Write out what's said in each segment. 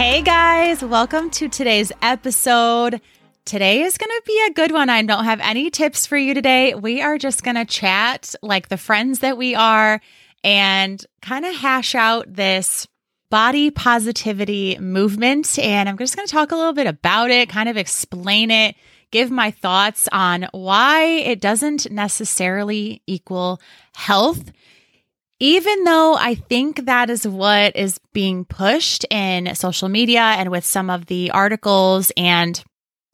Hey guys, welcome to today's episode. Today is going to be a good one. I don't have any tips for you today. We are just going to chat like the friends that we are and kind of hash out this body positivity movement. And I'm just going to talk a little bit about it, kind of explain it, give my thoughts on why it doesn't necessarily equal health even though I think that is what is being pushed in social media and with some of the articles and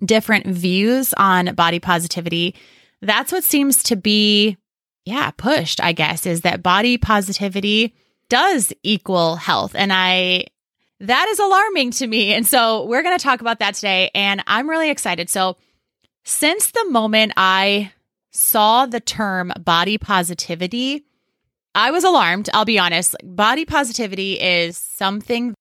different views on body positivity, that's what seems to be, yeah, pushed, I guess, is that body positivity does equal health. And I, that is alarming to me. And so we're going to talk about that today. And I'm really excited. So, since the moment I saw the term body positivity, I was alarmed. I'll be honest. Body positivity is something,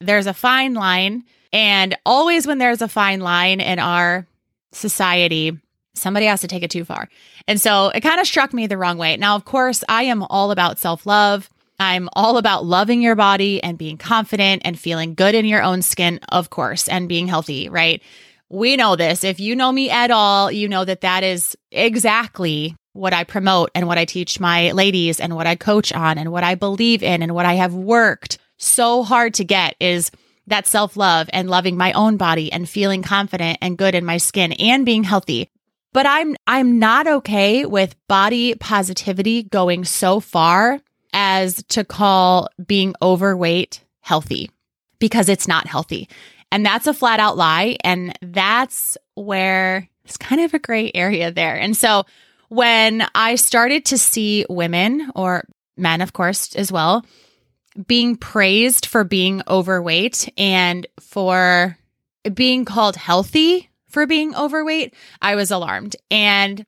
there's a fine line. And always when there's a fine line in our society, somebody has to take it too far. And so it kind of struck me the wrong way. Now, of course, I am all about self love. I'm all about loving your body and being confident and feeling good in your own skin, of course, and being healthy, right? We know this. If you know me at all, you know that that is exactly what I promote and what I teach my ladies and what I coach on and what I believe in and what I have worked so hard to get is that self love and loving my own body and feeling confident and good in my skin and being healthy. But I'm I'm not okay with body positivity going so far as to call being overweight healthy because it's not healthy. And that's a flat out lie and that's where it's kind of a gray area there. And so when I started to see women or men, of course, as well, being praised for being overweight and for being called healthy for being overweight, I was alarmed. And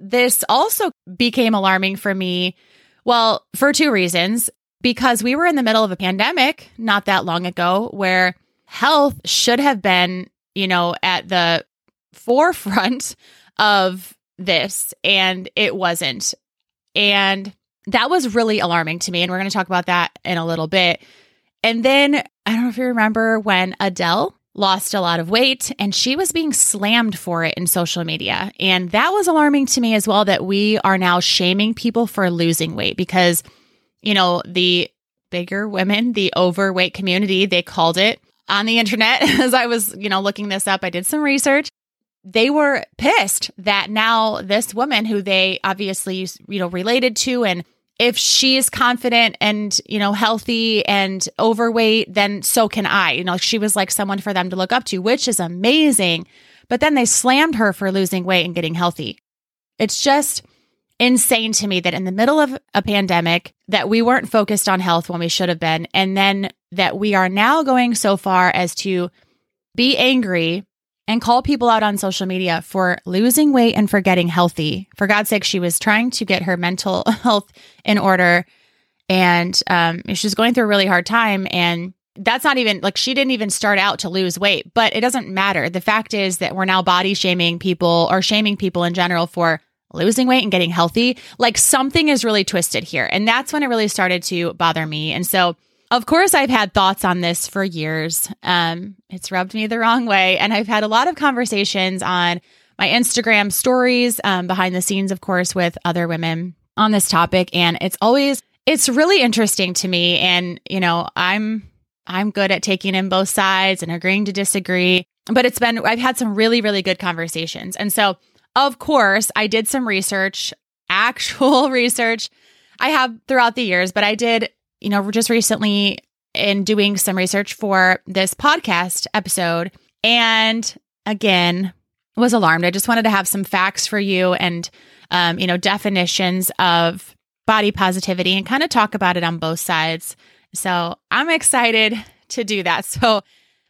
this also became alarming for me. Well, for two reasons. Because we were in the middle of a pandemic not that long ago where health should have been, you know, at the forefront of this and it wasn't. And that was really alarming to me. And we're going to talk about that in a little bit. And then I don't know if you remember when Adele lost a lot of weight and she was being slammed for it in social media. And that was alarming to me as well that we are now shaming people for losing weight because, you know, the bigger women, the overweight community, they called it on the internet as I was, you know, looking this up. I did some research they were pissed that now this woman who they obviously you know related to and if she's confident and you know healthy and overweight then so can i. You know she was like someone for them to look up to which is amazing. But then they slammed her for losing weight and getting healthy. It's just insane to me that in the middle of a pandemic that we weren't focused on health when we should have been and then that we are now going so far as to be angry and call people out on social media for losing weight and for getting healthy. For God's sake, she was trying to get her mental health in order and um, she was going through a really hard time. And that's not even like she didn't even start out to lose weight, but it doesn't matter. The fact is that we're now body shaming people or shaming people in general for losing weight and getting healthy. Like something is really twisted here. And that's when it really started to bother me. And so, of course, I've had thoughts on this for years. Um, it's rubbed me the wrong way. And I've had a lot of conversations on my Instagram stories, um, behind the scenes, of course, with other women on this topic. And it's always, it's really interesting to me. And, you know, I'm, I'm good at taking in both sides and agreeing to disagree. But it's been, I've had some really, really good conversations. And so, of course, I did some research, actual research I have throughout the years, but I did you know, just recently in doing some research for this podcast episode and again was alarmed. I just wanted to have some facts for you and um, you know, definitions of body positivity and kind of talk about it on both sides. So, I'm excited to do that. So,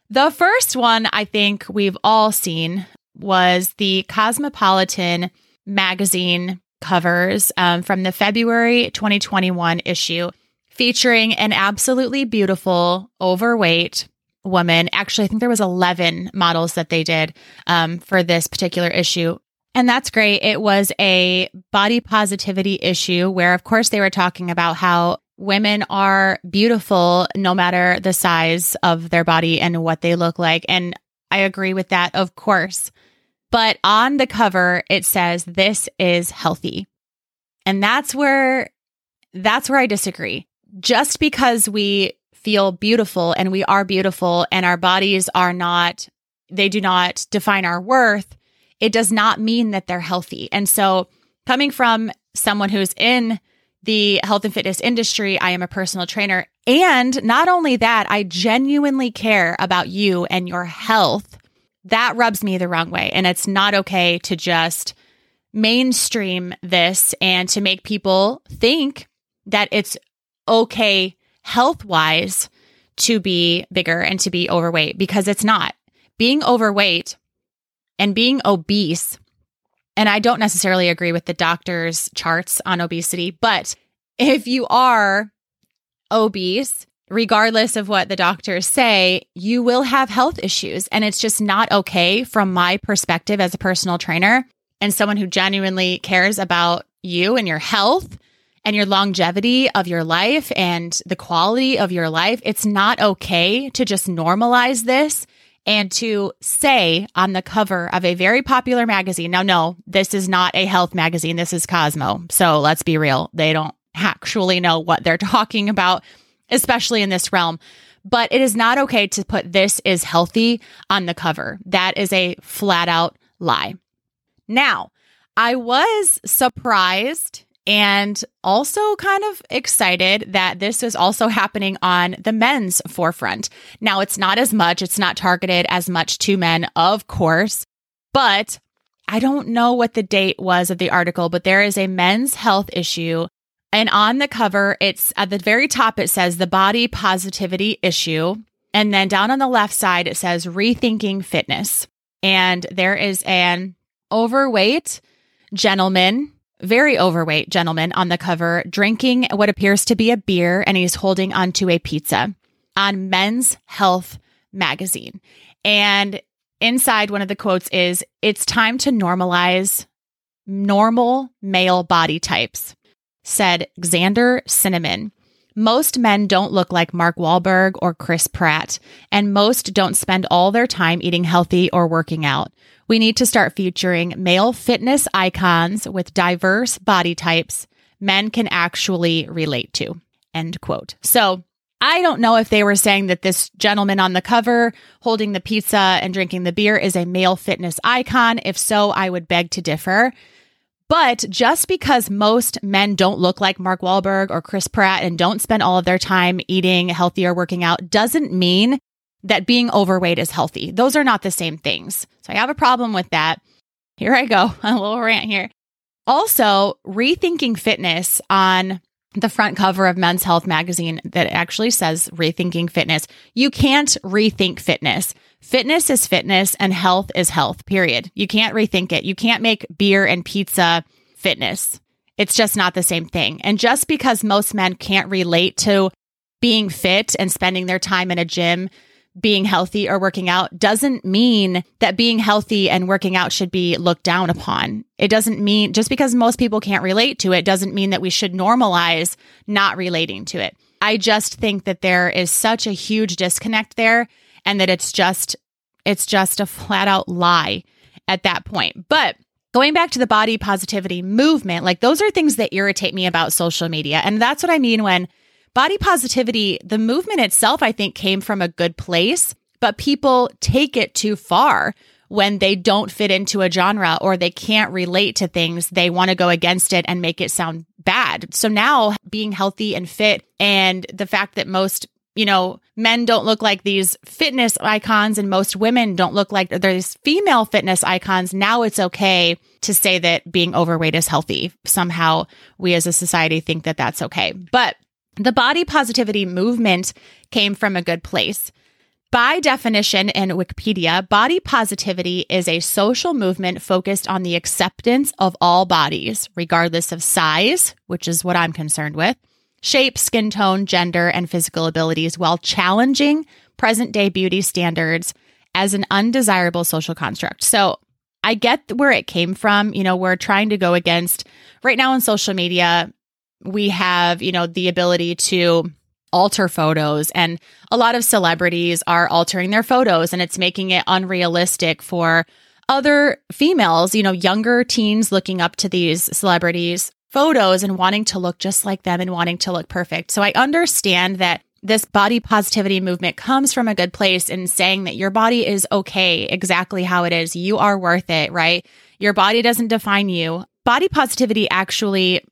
The first one I think we've all seen was the Cosmopolitan magazine covers um, from the February 2021 issue featuring an absolutely beautiful, overweight woman. Actually, I think there was 11 models that they did um, for this particular issue. And that's great. It was a body positivity issue where, of course, they were talking about how women are beautiful no matter the size of their body and what they look like. And I agree with that, of course. But on the cover, it says, This is healthy. And that's where that's where I disagree. Just because we feel beautiful and we are beautiful and our bodies are not, they do not define our worth, it does not mean that they're healthy. And so, coming from someone who's in the health and fitness industry. I am a personal trainer. And not only that, I genuinely care about you and your health. That rubs me the wrong way. And it's not okay to just mainstream this and to make people think that it's okay health wise to be bigger and to be overweight because it's not. Being overweight and being obese and I don't necessarily agree with the doctor's charts on obesity, but if you are obese, regardless of what the doctors say, you will have health issues. And it's just not okay from my perspective as a personal trainer and someone who genuinely cares about you and your health and your longevity of your life and the quality of your life. It's not okay to just normalize this and to say on the cover of a very popular magazine. Now, no, this is not a health magazine. This is Cosmo. So let's be real. They don't actually know what they're talking about, especially in this realm. But it is not okay to put this is healthy on the cover. That is a flat out lie. Now, I was surprised and also kind of excited that this is also happening on the men's forefront. Now, it's not as much, it's not targeted as much to men, of course, but I don't know what the date was of the article, but there is a men's health issue. And on the cover, it's at the very top, it says the body positivity issue. And then down on the left side, it says rethinking fitness. And there is an overweight gentleman very overweight gentleman on the cover drinking what appears to be a beer and he's holding onto a pizza on Men's Health magazine. And inside one of the quotes is it's time to normalize normal male body types, said Xander Cinnamon. Most men don't look like Mark Wahlberg or Chris Pratt, and most don't spend all their time eating healthy or working out. We need to start featuring male fitness icons with diverse body types men can actually relate to. End quote. So I don't know if they were saying that this gentleman on the cover holding the pizza and drinking the beer is a male fitness icon. If so, I would beg to differ. But just because most men don't look like Mark Wahlberg or Chris Pratt and don't spend all of their time eating healthy or working out doesn't mean that being overweight is healthy. Those are not the same things. So I have a problem with that. Here I go, a little rant here. Also, rethinking fitness on the front cover of Men's Health magazine that actually says rethinking fitness. You can't rethink fitness. Fitness is fitness and health is health, period. You can't rethink it. You can't make beer and pizza fitness. It's just not the same thing. And just because most men can't relate to being fit and spending their time in a gym, being healthy or working out doesn't mean that being healthy and working out should be looked down upon. It doesn't mean just because most people can't relate to it doesn't mean that we should normalize not relating to it. I just think that there is such a huge disconnect there and that it's just it's just a flat out lie at that point. But going back to the body positivity movement, like those are things that irritate me about social media. And that's what I mean when body positivity, the movement itself, I think came from a good place, but people take it too far when they don't fit into a genre or they can't relate to things. They want to go against it and make it sound bad. So now being healthy and fit and the fact that most you know, men don't look like these fitness icons and most women don't look like there's female fitness icons. Now it's okay to say that being overweight is healthy. Somehow we as a society think that that's okay. But the body positivity movement came from a good place. By definition in Wikipedia, body positivity is a social movement focused on the acceptance of all bodies, regardless of size, which is what I'm concerned with, shape, skin tone, gender, and physical abilities, while challenging present day beauty standards as an undesirable social construct. So I get where it came from. You know, we're trying to go against right now on social media, we have, you know, the ability to alter photos and a lot of celebrities are altering their photos and it's making it unrealistic for other females, you know, younger teens looking up to these celebrities photos and wanting to look just like them and wanting to look perfect. So I understand that this body positivity movement comes from a good place in saying that your body is okay exactly how it is. You are worth it, right? Your body doesn't define you. Body positivity actually,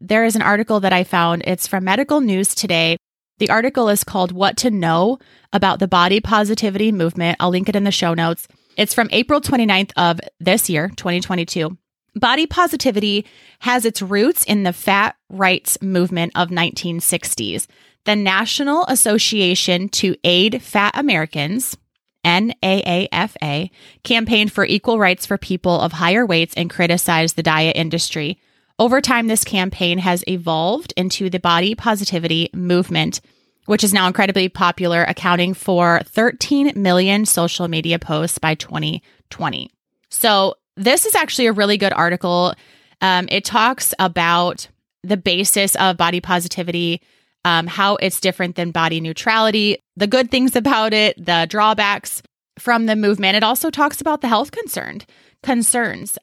there is an article that I found. It's from Medical News Today. The article is called What to Know About the Body Positivity Movement. I'll link it in the show notes. It's from April 29th of this year, 2022. Body positivity has its roots in the fat rights movement of 1960s. The National Association to Aid Fat Americans, NAAFA, campaigned for equal rights for people of higher weights and criticized the diet industry. Over time, this campaign has evolved into the body positivity movement, which is now incredibly popular, accounting for 13 million social media posts by 2020. So, this is actually a really good article. Um, it talks about the basis of body positivity, um, how it's different than body neutrality, the good things about it, the drawbacks from the movement. It also talks about the health concerned concerns.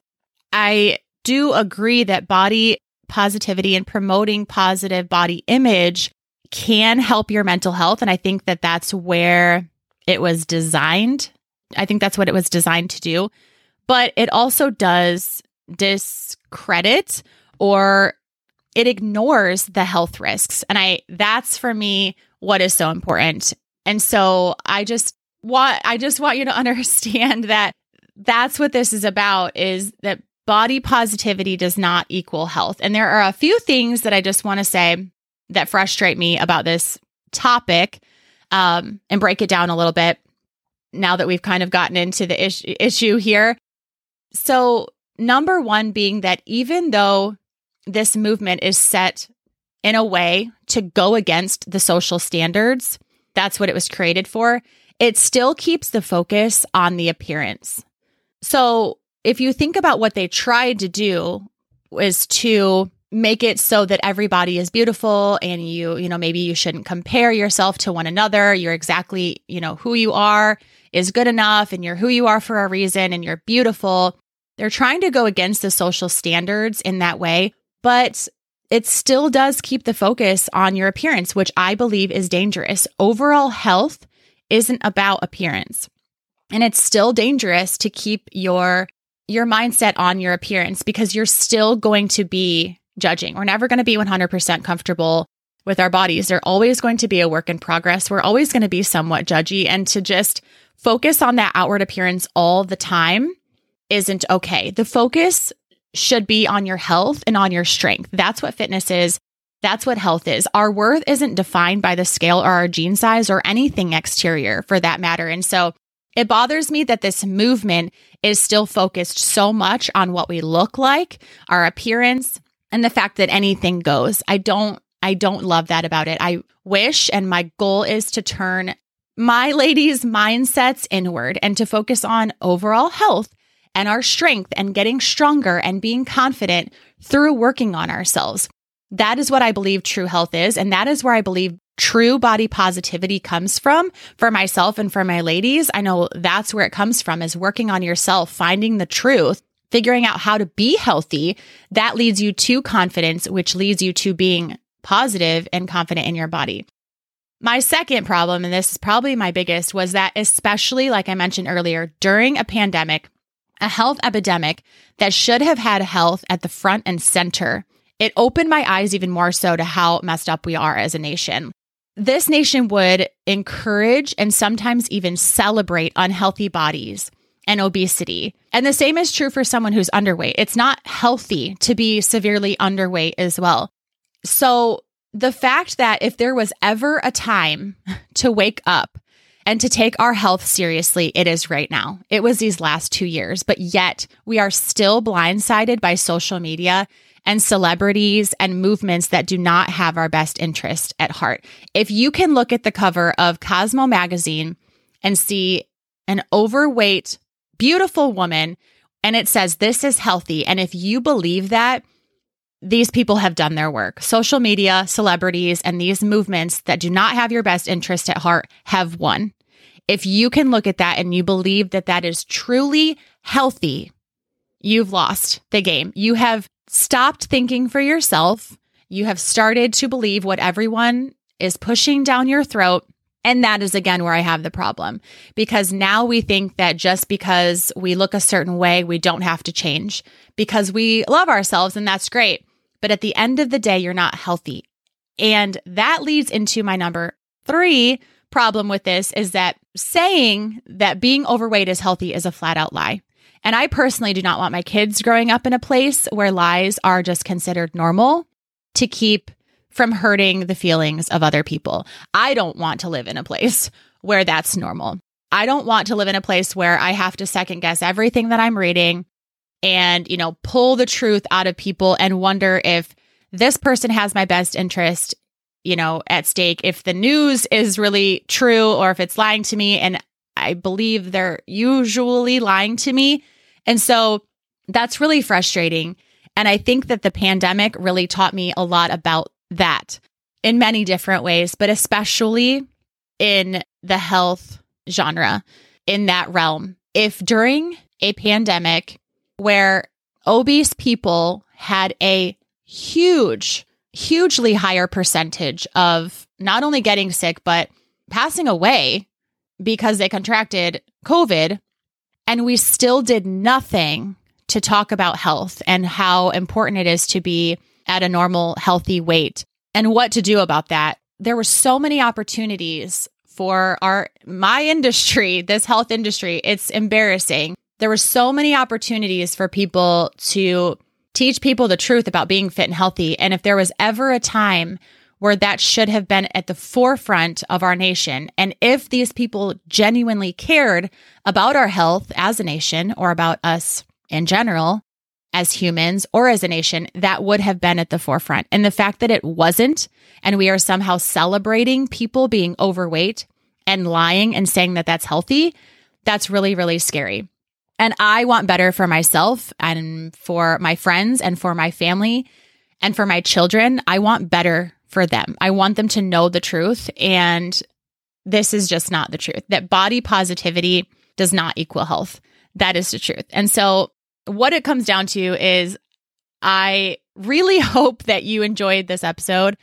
I do agree that body positivity and promoting positive body image can help your mental health. And I think that that's where it was designed. I think that's what it was designed to do. But it also does discredit or it ignores the health risks. And I, that's for me what is so important. And so I just want, I just want you to understand that that's what this is about is that body positivity does not equal health. And there are a few things that I just want to say that frustrate me about this topic um, and break it down a little bit now that we've kind of gotten into the is- issue here. So, number one being that even though this movement is set in a way to go against the social standards, that's what it was created for, it still keeps the focus on the appearance. So, if you think about what they tried to do is to make it so that everybody is beautiful and you you know maybe you shouldn't compare yourself to one another you're exactly you know who you are is good enough and you're who you are for a reason and you're beautiful they're trying to go against the social standards in that way but it still does keep the focus on your appearance which i believe is dangerous overall health isn't about appearance and it's still dangerous to keep your your mindset on your appearance because you're still going to be judging. We're never going to be 100% comfortable with our bodies. They're always going to be a work in progress. We're always going to be somewhat judgy. And to just focus on that outward appearance all the time isn't okay. The focus should be on your health and on your strength. That's what fitness is. That's what health is. Our worth isn't defined by the scale or our jean size or anything exterior for that matter. And so it bothers me that this movement is still focused so much on what we look like, our appearance, and the fact that anything goes. I don't I don't love that about it. I wish and my goal is to turn my ladies' mindsets inward and to focus on overall health and our strength and getting stronger and being confident through working on ourselves. That is what I believe true health is. And that is where I believe true body positivity comes from for myself and for my ladies. I know that's where it comes from is working on yourself, finding the truth, figuring out how to be healthy. That leads you to confidence, which leads you to being positive and confident in your body. My second problem, and this is probably my biggest, was that especially like I mentioned earlier, during a pandemic, a health epidemic that should have had health at the front and center, it opened my eyes even more so to how messed up we are as a nation. This nation would encourage and sometimes even celebrate unhealthy bodies and obesity. And the same is true for someone who's underweight. It's not healthy to be severely underweight as well. So, the fact that if there was ever a time to wake up and to take our health seriously, it is right now. It was these last two years, but yet we are still blindsided by social media and celebrities and movements that do not have our best interest at heart. If you can look at the cover of Cosmo magazine and see an overweight, beautiful woman, and it says, This is healthy. And if you believe that, these people have done their work. Social media, celebrities, and these movements that do not have your best interest at heart have won. If you can look at that and you believe that that is truly healthy, you've lost the game. You have stopped thinking for yourself. You have started to believe what everyone is pushing down your throat. And that is again where I have the problem because now we think that just because we look a certain way, we don't have to change because we love ourselves and that's great. But at the end of the day, you're not healthy. And that leads into my number three problem with this is that saying that being overweight is healthy is a flat out lie. And I personally do not want my kids growing up in a place where lies are just considered normal to keep from hurting the feelings of other people. I don't want to live in a place where that's normal. I don't want to live in a place where I have to second guess everything that I'm reading and, you know, pull the truth out of people and wonder if this person has my best interest, you know, at stake, if the news is really true or if it's lying to me. And I believe they're usually lying to me. And so that's really frustrating. And I think that the pandemic really taught me a lot about that in many different ways, but especially in the health genre, in that realm. If during a pandemic where obese people had a huge, hugely higher percentage of not only getting sick, but passing away because they contracted COVID. And we still did nothing to talk about health and how important it is to be at a normal, healthy weight and what to do about that. There were so many opportunities for our my industry, this health industry. It's embarrassing there were so many opportunities for people to teach people the truth about being fit and healthy. And if there was ever a time where that should have been at the forefront of our nation, and if these people genuinely cared about our health as a nation or about us in general, as humans or as a nation, that would have been at the forefront. And the fact that it wasn't, and we are somehow celebrating people being overweight and lying and saying that that's healthy, that's really, really scary. And I want better for myself and for my friends and for my family and for my children. I want better for them. I want them to know the truth. And this is just not the truth that body positivity does not equal health. That is the truth. And so, what it comes down to is I really hope that you enjoyed this episode.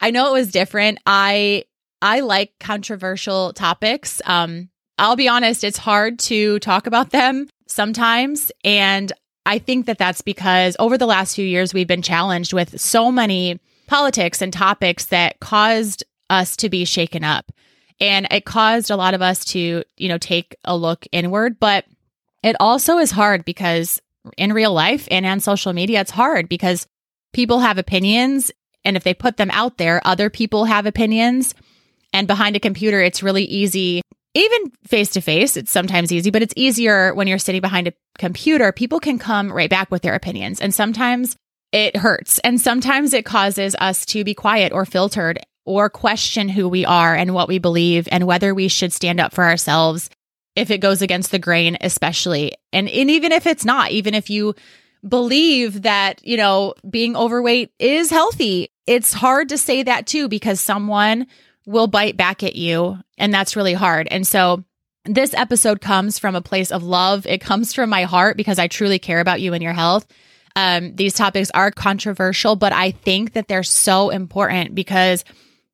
I know it was different. I I like controversial topics. Um I'll be honest, it's hard to talk about them sometimes. And I think that that's because over the last few years, we've been challenged with so many politics and topics that caused us to be shaken up. And it caused a lot of us to, you know, take a look inward. But it also is hard because in real life and on social media, it's hard because people have opinions. And if they put them out there, other people have opinions. And behind a computer, it's really easy even face to face, it's sometimes easy, but it's easier when you're sitting behind a computer. People can come right back with their opinions. And sometimes it hurts. And sometimes it causes us to be quiet or filtered or question who we are and what we believe and whether we should stand up for ourselves if it goes against the grain, especially. And, and even if it's not, even if you believe that, you know, being overweight is healthy, it's hard to say that too because someone will bite back at you. And that's really hard. And so this episode comes from a place of love. It comes from my heart because I truly care about you and your health. Um, these topics are controversial, but I think that they're so important because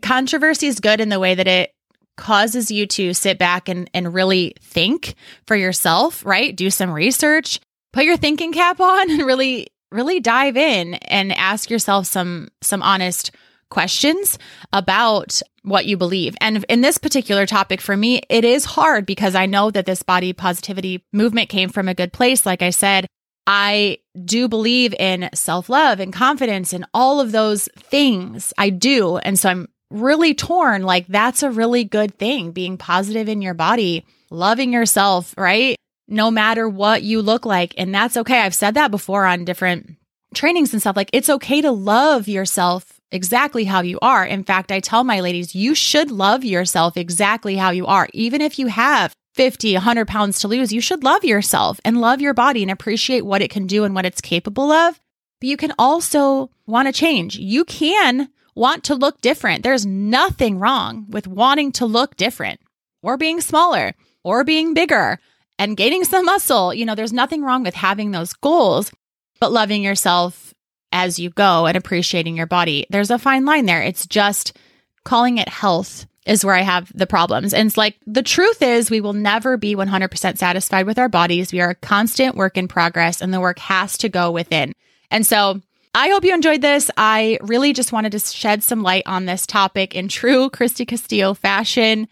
controversy is good in the way that it causes you to sit back and, and really think for yourself, right? Do some research, put your thinking cap on and really, really dive in and ask yourself some, some honest questions about what you believe. And in this particular topic for me, it is hard because I know that this body positivity movement came from a good place. Like I said, I do believe in self love and confidence and all of those things. I do. And so I'm really torn, like that's a really good thing. Being positive in your body, loving yourself, right? No matter what you look like. And that's okay. I've said that before on different trainings and stuff. Like it's okay to love yourself exactly how you are. In fact, I tell my ladies, you should love yourself exactly how you are. Even if you have 50, 100 pounds to lose, you should love yourself and love your body and appreciate what it can do and what it's capable of. But you can also want to change. You can want to look different. There's nothing wrong with wanting to look different or being smaller or being bigger and gaining some muscle. You know, there's nothing wrong with having those goals, but loving yourself as you go and appreciating your body. There's a fine line there. It's just calling it health is where I have the problems. And it's like the truth is, we will never be 100% satisfied with our bodies. We are a constant work in progress, and the work has to go within. And so I hope you enjoyed this. I really just wanted to shed some light on this topic in true Christy Castillo fashion,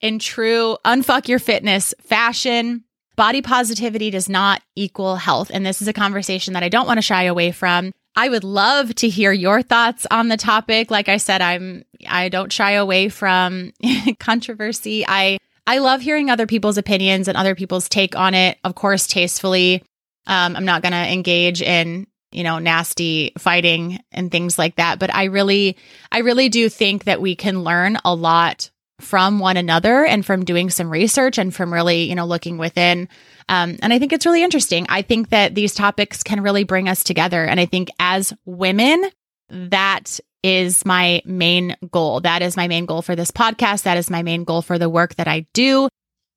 in true unfuck your fitness fashion. Body positivity does not equal health. And this is a conversation that I don't want to shy away from. I would love to hear your thoughts on the topic. Like I said, I'm I don't shy away from controversy. I I love hearing other people's opinions and other people's take on it, of course, tastefully. Um, I'm not going to engage in you know nasty fighting and things like that but i really i really do think that we can learn a lot from one another and from doing some research and from really you know looking within. Um, and i think it's really interesting. I think that these topics can really bring us together. And i think as women that is my main goal. That is my main goal for this podcast. That is my main goal for the work that i do.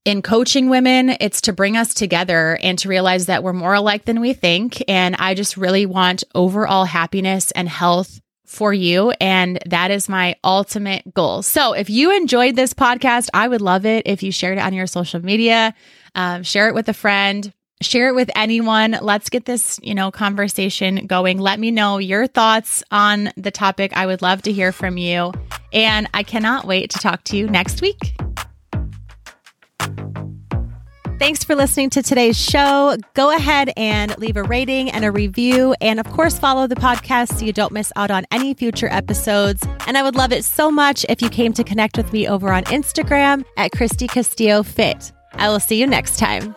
In coaching women, it's to bring us together and to realize that we're more alike than we think. And I just really want overall happiness and health for you. And that is my ultimate goal. So if you enjoyed this podcast, I would love it if you shared it on your social media, um, share it with a friend. Share it with anyone. Let's get this, you know, conversation going. Let me know your thoughts on the topic. I would love to hear from you. And I cannot wait to talk to you next week. Thanks for listening to today's show. Go ahead and leave a rating and a review. And of course, follow the podcast so you don't miss out on any future episodes. And I would love it so much if you came to connect with me over on Instagram at Christy Castillo Fit. I will see you next time.